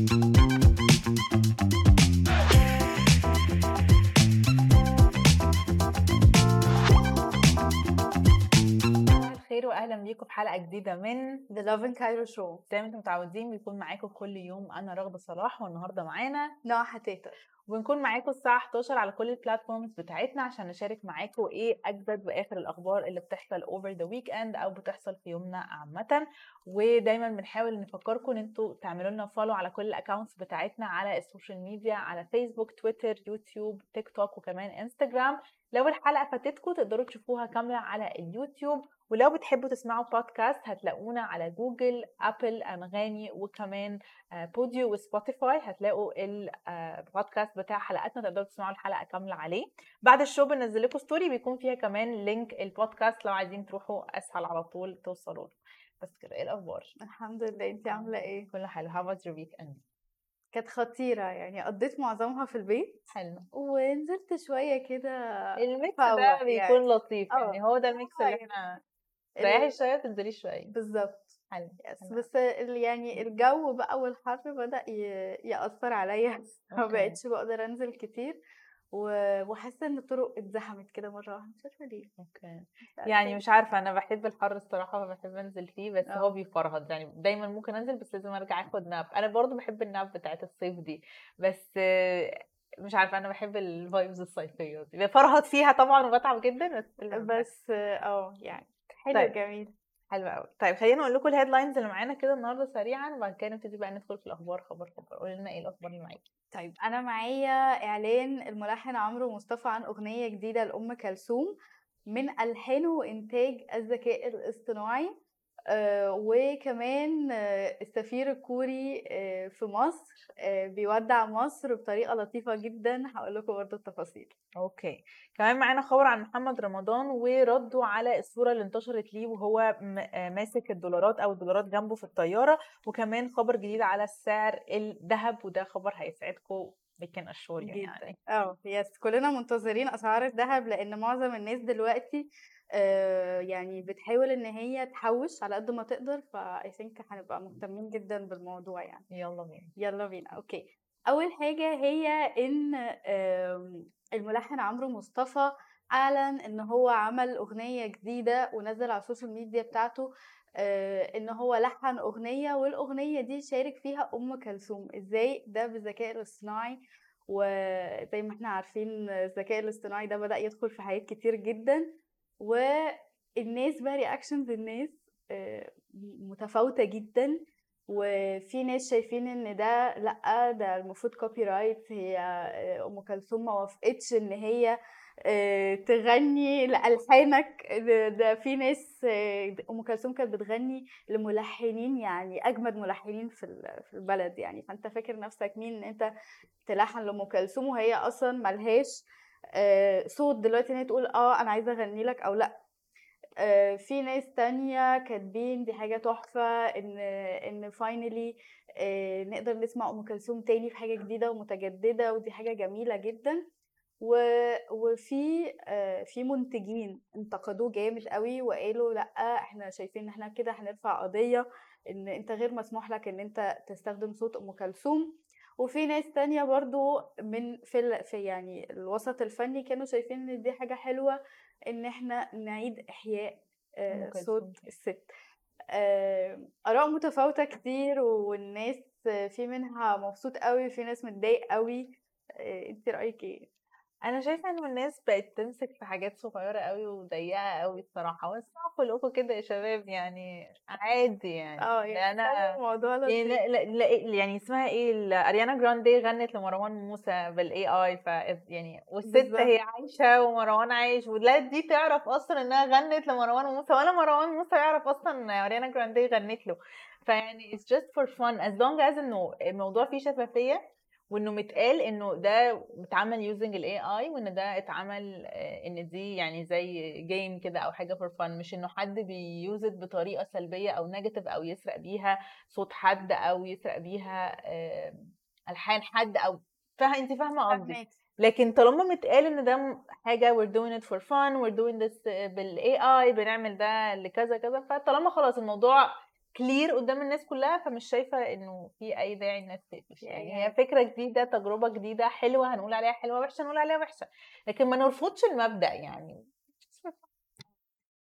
الخير بيكم في حلقة جديدة من The Love in Cairo Show. زي ما أنتم متعودين بيكون معاكم كل يوم أنا رغده صلاح والنهاردة معانا نوع حتاتر. وبنكون معاكم الساعة 11 على كل ال platforms بتاعتنا عشان نشارك معاكم إيه أجدد وآخر الأخبار اللي بتحصل over the weekend أو بتحصل في يومنا عامة. ودايما بنحاول نفكركم إن أنتوا تعملوا لنا follow على كل ال accounts بتاعتنا على ال social media على فيسبوك تويتر يوتيوب تيك توك وكمان انستجرام لو الحلقة فاتتكم تقدروا تشوفوها كاملة على اليوتيوب ولو بتحبوا تسمعوا بودكاست هتلاقونا على جوجل ابل أنغامي وكمان بوديو وسبوتيفاي هتلاقوا البودكاست بتاع حلقاتنا تقدروا تسمعوا الحلقة كاملة عليه. بعد ال show بنزل لكم story بيكون فيها كمان link ال podcast لو عايزين تروحوا أسهل على طول توصلوا له. بس كده إيه الأخبار؟ الحمد لله. انت عاملة إيه؟ كل حلو how was your weekend كانت خطيرة. يعني قضيت معظمها في البيت حلو. ونزلت شوية كده ال mix ده يعني. بيكون لطيف. آه. يعني هو ده ال mix اللي إحنا ال- تريحي شوية وتنزلي شوية. بالظبط حلو. بس يعني الجو بقى والحر بدأ ي- يأثر عليا. ما. بقتش بقدر أنزل كتير وحاسة إن الطرق اتزحمت كده مرة واحدة. مش عارفة ليه. okay. يعني. مش عارفة أنا بحب الحر الصراحة فبحب أنزل فيه بس آه. هو بيفرهد. يعني دايما ممكن أنزل بس لازم أرجع آخد nap. أنا برضو بحب ال nap بتاعت الصيف دي بس آه، مش عارفة أنا بحب ال vibes الصيفية دي. بفرهد فيها طبعا وبتعب جدا بس بس آه يعني حلو طيب. جميل. حلو قوي طيب خلينا نقول لكم ال headlines اللي معانا كده النهارده سريعا وبعد كده نبتدي بقى ندخل في الأخبار خبر خبر. قولي لنا إيه الأخبار اللي معاكي طيب أنا معايا إعلان الملحن عمرو مصطفى عن أغنية جديدة لأم كلثوم من الحان وانتاج الذكاء الاصطناعي. وكمان آه السفير الكوري آه في مصر آه بيودع مصر بطريقة لطيفة جدا هقول لكم برضه التفاصيل. أوكي. كمان معانا خبر عن محمد رمضان ورده على الصورة اللي انتشرت ليه وهو آه ماسك الدولارات أو الدولارات جنبه في الطيارة وكمان خبر جديد على سعر الذهب وده خبر هيسعدكم Sure جدا. يعني. آه yes كلنا منتظرين أسعار الذهب لأن معظم الناس دلوقتي آه يعني بتحاول إن هي تحوش على قد ما تقدر ف I think هنبقى مهتمين جدا بالموضوع يعني. يلا بينا. يلا بينا. okay أول حاجة هي إن الملحن عمرو مصطفى أعلن إن هو عمل أغنية جديدة ونزل على ال social media بتاعته إن هو لحن أغنية والأغنية دي شارك فيها أم كلثوم. إزاي؟ ده بالذكاء الاصطناعي. وزي ما إحنا عارفين الذكاء الاصطناعي ده بدأ يدخل في حاجات كتير جدا. والناس بقى reactions الناس آه، متفاوتة جدا. وفي ناس شايفين إن ده لأ ده المفروض copyright هي آه، أم كلثوم ما وافقتش إن هي آه، تغني لألحانك. ده, ده في ناس آه، أم كلثوم كانت بتغني لملحنين يعني أجمد ملحنين في في البلد يعني. فأنت فاكر نفسك مين؟ إن أنت تلحن لأم كلثوم وهي أصلا ملهاش آه، صوت دلوقتي إن هي تقول آه أنا عايزة أغني لك أو لأ. آه، في ناس تانية كاتبين دي حاجة تحفة إن إن فاينلي نقدر نسمع أم كلثوم تاني في حاجة جديدة ومتجددة ودي حاجة جميلة جدا. و... وفي آه، في منتجين انتقدوه جامد قوي وقالوا لأ إحنا شايفين إن إحنا كده هنرفع قضية إن أنت غير مسموح لك إن أنت تستخدم صوت أم كلثوم. وفي ناس تانية برضو من في, ال... في يعني الوسط الفني كانوا شايفين إن دي حاجة حلوة إن إحنا نعيد إحياء آه،. صوت الست. آه، آراء متفاوتة كتير والناس في منها مبسوط قوي وفي ناس متضايق قوي أنت رأيك إيه؟ أنا شايفة إن الناس بقت تمسك في حاجات صغيرة قوي وضيقة قوي الصراحة. بس خلقكم كده يا شباب يعني عادي يعني. آه يعني خلوا الموضوع يعني لطيف. لا لا لا يعني اسمها إيه؟ ال- اريانا جراندي غنت لمروان موسى بال AI ف يعني والست بالظبط. هي عايشة ومروان عايش ولا دي تعرف أصلا إنها غنت لمروان موسى ولا مروان موسى يعرف أصلا اريانا جراندي غنت له. فيعني it's just for fun. As long as إنه الموضوع فيه شفافية وإنه متقال إنه ده اتعمل using ال AI وإن ده اتعمل آه، إن دي يعني زي game كده أو حاجة for fun مش إنه حد بي use it بطريقة سلبية أو negative أو يسرق بيها صوت حد أو يسرق بيها آه، ألحان حد أو فاهمه انت فاهمة قصدي. لكن طالما متقال إن ده حاجة we're doing it for fun we're doing this بال AI بنعمل ده لكذا كذا فطالما خلاص الموضوع clear قدام الناس كلها فمش شايفة إنه في أي داعي الناس تقفش يعني هي فكرة جديدة تجربة جديدة حلوة هنقول عليها حلوة وحشة نقول عليها وحشة. لكن ما نرفضش المبدأ يعني.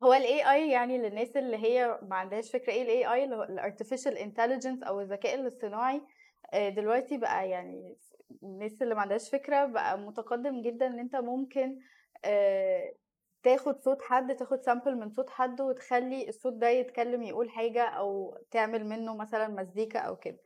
هو ال AI يعني للناس اللي هي ما عندهاش فكرة إيه ال AI اللي هو ال artificial intelligence أو الذكاء الاصطناعي آه، دلوقتي بقى يعني الناس اللي ما عندهاش فكرة بقى متقدم جدا إن أنت ممكن آه، تاخد صوت حد تاخد سامبل من صوت حد وتخلي الصوت ده يتكلم يقول حاجة أو تعمل منه مثلا مزيكا أو كده.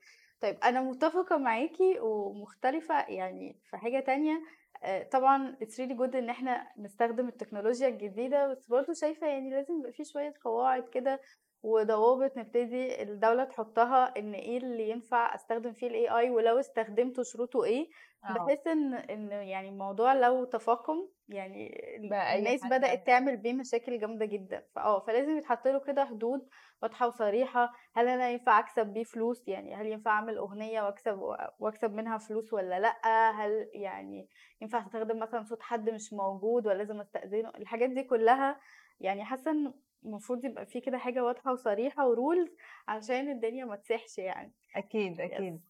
طيب أنا متفقة معاكي ومختلفة يعني في حاجة تانية. آه، طبعا it's really good إن إحنا نستخدم التكنولوجيا الجديدة بس برضه شايفة يعني لازم يبقى في شوية قواعد كده وضوابط نبتدي الدولة تحطها إن إيه اللي ينفع أستخدم فيه الاي اي ولو استخدمته شروطه إيه. آه. بحيث إن إن يعني الموضوع لو تفاقم يعني الناس بدأت تعمل بيه مشاكل جامدة جدا. فاه فلازم يتحط له كده حدود واضحة وصريحة. هل أنا ينفع أكسب بيه فلوس؟ يعني هل ينفع أعمل أغنية وأكسب وأكسب منها فلوس ولا لأ؟ هل يعني ينفع أستخدم مثلا صوت حد مش موجود ولا لازم أستأذنه؟ الحاجات دي كلها يعني حاسة إن المفروض يبقى في كده حاجة واضحة وصريحة و rules عشان الدنيا ما تسيحش يعني. أكيد أكيد.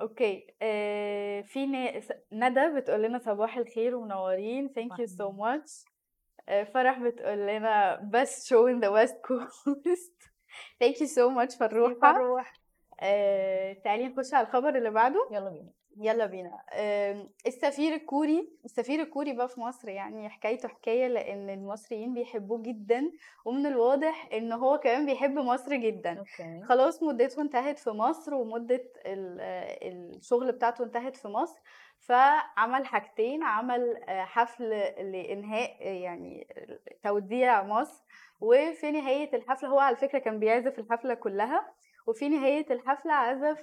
okay آه في ندى بتقول لنا صباح الخير ومنورين. thank you so. much فرح بتقول لنا best show in the west coast. Thank you so much فروحة. فروح. آه تعالي نخش على الخبر اللي بعده. يلا بينا. يلا بينا. السفير الكوري السفير الكوري بقى في مصر يعني حكايته حكاية لأن المصريين بيحبوه جدا ومن الواضح إن هو كمان بيحب مصر جدا. Okay. خلاص مدته انتهت في مصر ومدة ال- آه، الشغل بتاعته انتهت في مصر. فعمل حاجتين عمل آه، حفل لإنهاء آه، يعني توديع مصر وفي نهاية الحفلة هو على فكرة كان بيعزف الحفلة كلها. وفي نهاية الحفلة عزف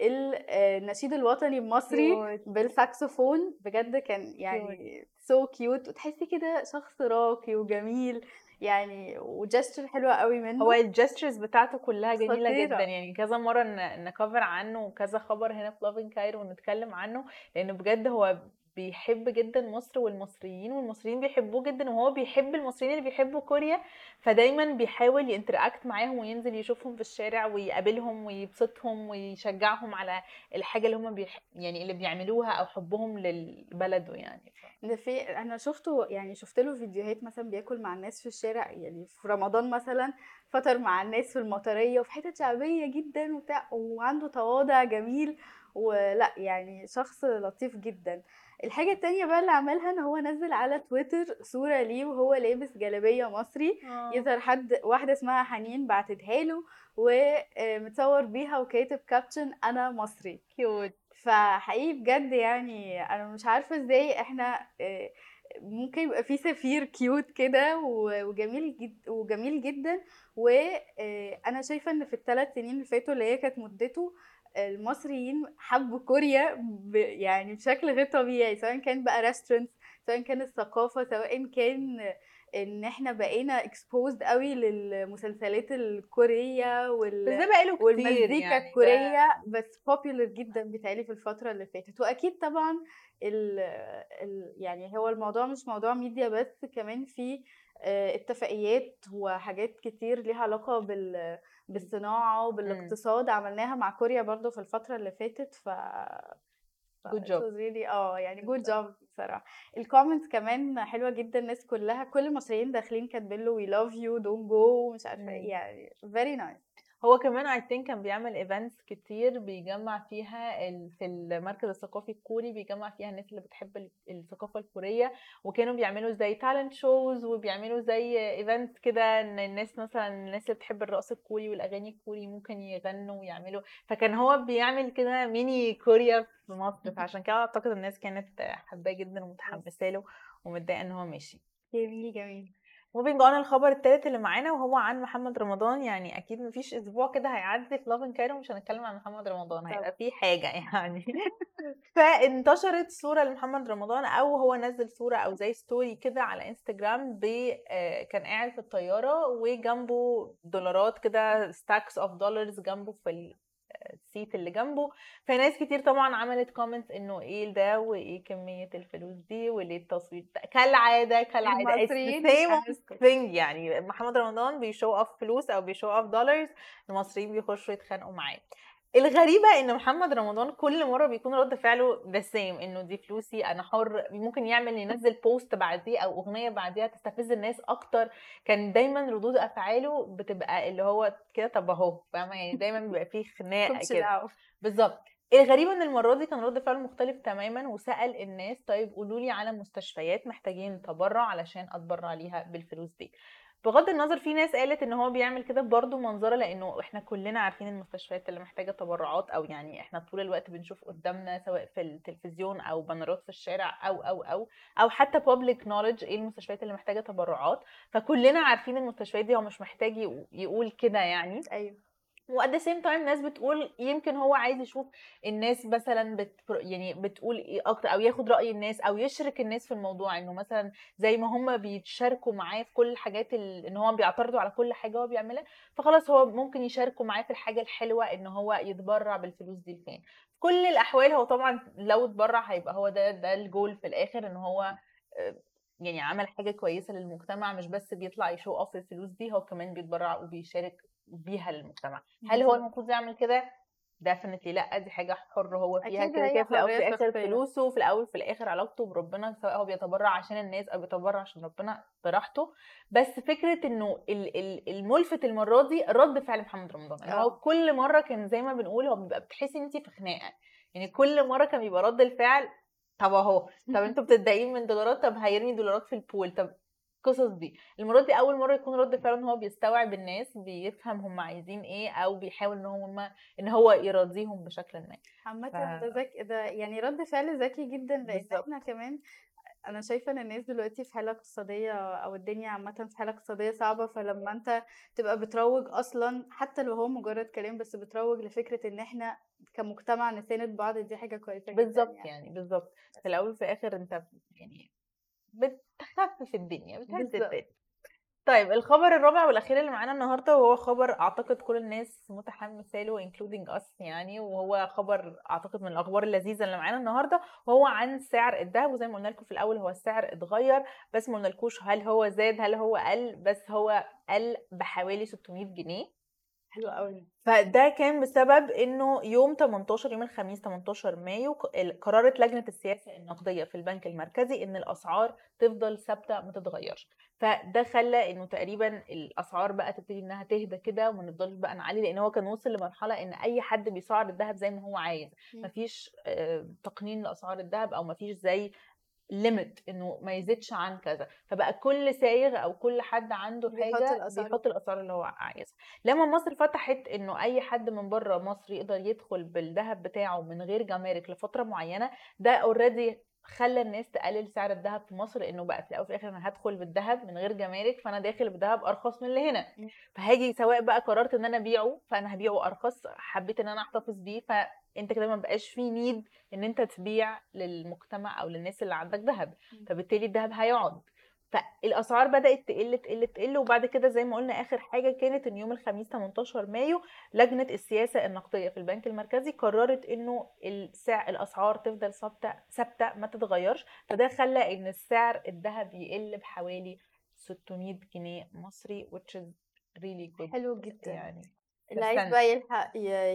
آه، النشيد الوطني المصري. بالساكسفون. بجد كان يعني so cute وتحسي كده شخص راقي وجميل يعني و gesture حلوة قوي منه. هو ال gestures بتاعته كلها جميلة خطيرة. جدا. يعني كذا مرة ن cover عنه وكذا خبر هنا في Love in Cairo ونتكلم عنه لأن بجد هو بيحب جدا مصر والمصريين والمصريين بيحبوه جدا وهو بيحب المصريين اللي بيحبوا كوريا فدايما بيحاول ينتراكت معاهم وينزل يشوفهم في الشارع ويقابلهم ويبسطهم ويشجعهم على الحاجة اللي هم. يعني اللي بيعملوها أو حبهم لبلده يعني ده في أنا شفته يعني شفت له فيديوهات مثلا بياكل مع الناس في الشارع يعني في رمضان مثلا فطر مع الناس في المطرية وفي حتت شعبية جدا وبتاع وعنده تواضع جميل ولا يعني شخص لطيف جدا الحاجة التانية بقى اللي عملها إن هو نزل على تويتر صورة ليه وهو لابس جلابية مصري يظهر حد واحدة اسمها حنين بعتتها له ومتصور بيها وكاتب caption أنا مصري. cute فحقيقي بجد يعني أنا مش عارفة إزاي إحنا آه، ممكن يبقى في سفير cute كده وجميل جد وجميل جدا وأنا شايفة إن في الثلاث سنين اللي فاتوا اللي هي كانت مدته المصريين حبوا كوريا ب يعني بشكل غير طبيعي سواء كان بقى restaurant سواء كان الثقافة سواء كان إن إحنا بقينا exposed قوي للمسلسلات الكورية وال بس ده بقاله كتير والمزيكا يعني ده- الكورية بس popular جدا بيتهيألي في الفترة اللي فاتت. وأكيد طبعا ال ال يعني هو الموضوع مش موضوع ميديا بس كمان في آه، اتفاقيات وحاجات كتير ليها علاقة بال بالصناعة وبالاقتصاد عملناها مع كوريا برضو في الفترة اللي فاتت ف job. was really آه يعني job. job بصراحة ال comments كمان حلوة جدا الناس كلها كل المصريين داخلين كاتبين له we love you don't go مش عارفة مم. إيه يعني very nice هو كمان I think كان بيعمل events كتير بيجمع فيها ال... في المركز الثقافي الكوري بيجمع فيها الناس اللي بتحب ال- الثقافة الكورية وكانوا بيعملوا زي talent shows وبيعملوا زي events كده إن الناس مثلا الناس اللي بتحب الرقص الكوري والأغاني الكوري ممكن يغنوا ويعملوا. فكان هو بيعمل كده ميني كوريا في مصر فعشان كده أعتقد الناس كانت حباه جدا ومتحمسة له ومتضايقة إن هو ماشي. جميل جميل. Moving on الخبر الثالث اللي معانا وهو عن محمد رمضان. يعني أكيد مفيش أسبوع كده هيعدي في Love in Cairo مش هنتكلم عن محمد رمضان هيبقى فيه حاجة يعني. فانتشرت صورة لمحمد رمضان أو هو نزل صورة أو زي story كده على انستجرام ب آه، كان قاعد في الطيارة وجنبه دولارات كده stacks of dollars جنبه في ال seat اللي جنبه. فناس كتير طبعا عملت comments إنه إيه ده وإيه كمية الفلوس دي وليه التصوير ده. كالعادة كالعادة. Thing. يعني محمد رمضان بي show off فلوس أو بي show off dollars المصريين بيخشوا يتخانقوا معاه. الغريبة إن محمد رمضان كل مرة بيكون رد فعله the same إنه دي فلوسي أنا حر ممكن يعمل ينزل post بعديه أو أغنية بعديها تستفز الناس أكتر. كان دايما ردود أفعاله بتبقى اللي هو كده طب أهو فاهمة؟ يعني دايما بيبقى فيه خناقة كده. بالظبط. الغريب إن المرة دي كان رد فعله مختلف تماما وسأل الناس طيب قولوا لي على مستشفيات محتاجين تبرع علشان أتبرع ليها بالفلوس دي. بغض النظر في ناس قالت إن هو بيعمل كده برضه منظرة لإنه إحنا كلنا عارفين المستشفيات اللي محتاجة تبرعات أو يعني إحنا طول الوقت بنشوف قدامنا سواء في التلفزيون أو بانرات في الشارع أو أو أو أو حتى public knowledge إيه المستشفيات اللي محتاجة تبرعات. فكلنا عارفين المستشفيات دي هو مش محتاج يقو- يقول كده يعني. أيوه. و at the same time ناس بتقول يمكن هو عايز يشوف الناس مثلا بت يعني بتقول إيه أكتر أو ياخد رأي الناس أو يشرك الناس في الموضوع. إنه مثلا زي ما هم بيتشاركوا معاه في كل الحاجات ال- إن هو بيعترضوا على كل حاجة هو بيعملها فخلاص هو ممكن يشاركوا معاه في الحاجة الحلوة إن هو يتبرع بالفلوس دي لفين في كل الأحوال هو طبعا لو اتبرع هيبقى هو ده ده الجول في الآخر إن هو آه، يعني عمل حاجة كويسة للمجتمع مش بس بيطلع ي show off الفلوس دي هو كمان بيتبرع وبيشارك بيها للمجتمع هل هو. المفروض يعمل كده definitely لأ دي حاجة حر هو فيها كده كده في الأول في الآخر. فلوسه في الأول في الآخر علاقته بربنا سواء هو بيتبرع عشان الناس أو بيتبرع عشان ربنا براحته بس فكرة إنه ال- ال- الملفت المرة دي رد فعل محمد رمضان إن هو آه. كل مرة كان زي ما بنقول هو بيبقى بتحسي إن أنت في خناقة يعني كل مرة كان بيبقى رد الفعل طب أهو طب أنتوا بتتضايقين من دولارات طب هيرمي دولارات في البول طب القصص دي المرة دي أول مرة يكون رد فعله إن هو بيستوعب الناس بيفهم هم عايزين إيه أو بيحاول إن هم إن هو يراضيهم بشكل ما عامة ف- ده ذكي ده يعني رد فعل ذكي جدا لأن. إحنا كمان أنا شايفة إن الناس دلوقتي في حالة اقتصادية أو الدنيا عامة في حالة اقتصادية صعبة فلما أنت تبقى بتروج أصلا حتى لو هو مجرد كلام بس بتروج لفكرة إن إحنا كمجتمع نساند بعض دي حاجة كويسة جدا بالظبط يعني. يعني بالظبط في الأول وفي الآخر أنت يعني بتخفف الدنيا بالظبط. الدنيا طيب الخبر الرابع والأخير اللي معانا النهارده وهو خبر أعتقد كل الناس متحمسه له including us يعني وهو خبر أعتقد من الأخبار اللذيذة اللي معانا النهارده وهو عن سعر الذهب وزي ما قلنا لكم في الأول هو السعر اتغير بس ما قلنالكوش هل هو زاد هل هو قل بس هو قل بحوالي 600 جنيه حلو قوي فده كان بسبب إنه يوم 18 يوم الخميس 18 مايو قررت لجنة السياسة النقدية في البنك المركزي إن الأسعار تفضل ثابتة ما تتغيرش. فده خلى إنه تقريبا الأسعار بقى تبتدي إنها تهدى كده وما نفضلش بقى نعلي لأن هو كان وصل لمرحلة إن أي حد بيسعر الذهب زي ما هو عايز. مفيش آه، تقنين لأسعار الذهب أو مفيش زي limit إنه ما يزيدش عن كذا فبقى كل سايغ أو كل حد عنده حاجة الأسعار. بيحط الاسعار اللي هو عايزها لما مصر فتحت إنه أي حد من بره مصر يقدر يدخل بالذهب بتاعه من غير جمارك لفترة معينة ده already خلى الناس تقلل سعر الذهب في مصر لأنه بقى في الأول وفي الآخر أنا هدخل بالذهب من غير جمارك فأنا داخل بذهب أرخص من اللي هنا. فهاجي سواء بقى قررت إن أنا أبيعه فأنا هبيعه أرخص حبيت إن أنا أحتفظ بيه فأنت كده ما بقاش فيه need إن أنت تبيع للمجتمع أو للناس اللي عندك ذهب. فبالتالي الذهب هيقعد فالأسعار بدأت تقل تقل تقل وبعد كده زي ما قلنا آخر حاجة كانت إن يوم الخميس 18 مايو لجنة السياسة النقدية في البنك المركزي قررت إنه السعر الأسعار تفضل ثابتة ثابتة ما تتغيرش فده خلى إن السعر الذهب يقل بحوالي 600 جنيه مصري which is really good حلو جدا يعني اللي عايز. بقى يلحق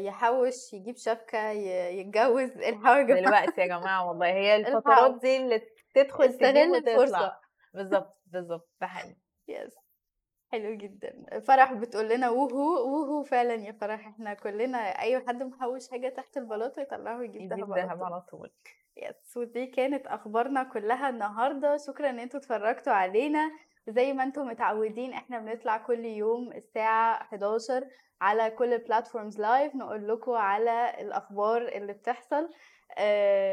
يحوش يجيب شبكة يتجوز الحقوا دلوقتي يا جماعة والله هي. الفترات دي اللي تدخل تجيب وتطلع الفرصة بالظبط بالظبط ده حقيقي. يس حلو جدا. فرح بتقول لنا وهو وهو فعلا يا فرح. إحنا كلنا أي حد محوش حاجة تحت البلاطة يطلعه ويجيب يجيب دهب على طول. يس ودي كانت أخبارنا كلها النهارده. شكرا إن أنتوا اتفرجتوا علينا. زي ما أنتم متعودين إحنا بنطلع كل يوم الساعة 11 على كل ال platforms live نقول لكم على الأخبار اللي بتحصل.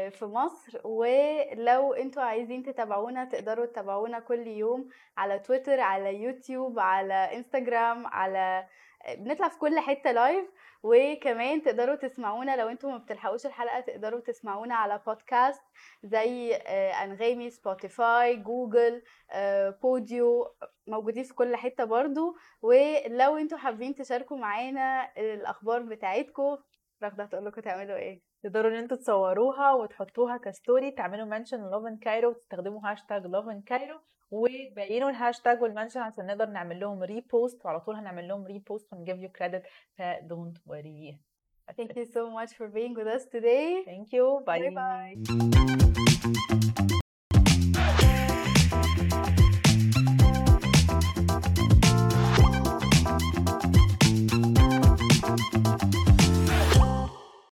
في مصر ولو أنتوا عايزين تتابعونا تقدروا تتابعونا كل يوم على تويتر على يوتيوب على انستجرام على بنطلع في كل حتة live وكمان تقدروا تسمعونا لو أنتم ما بتلحقوش الحلقة تقدروا تسمعونا على بودكاست زي آه، أنغامي Spotify Google آه، بوديو موجودين في كل حتة برضو. ولو أنتوا حابين تشاركوا معانا الأخبار بتاعتكم رغدة هتقول لكم تعملوا إيه. تقدروا ان أنتوا تصوروها وتحطوها ك story تعملوا mention Love In Cairo وتستخدموا هاشتاج Love In Cairo وتبينوا الهاشتاج وال mention عشان نقدر نعمل لهم repost وعلى طول هنعمل لهم repost ون give you credit ف don't worry. Thank you so much for being with us today. Thank you. Bye. Bye bye.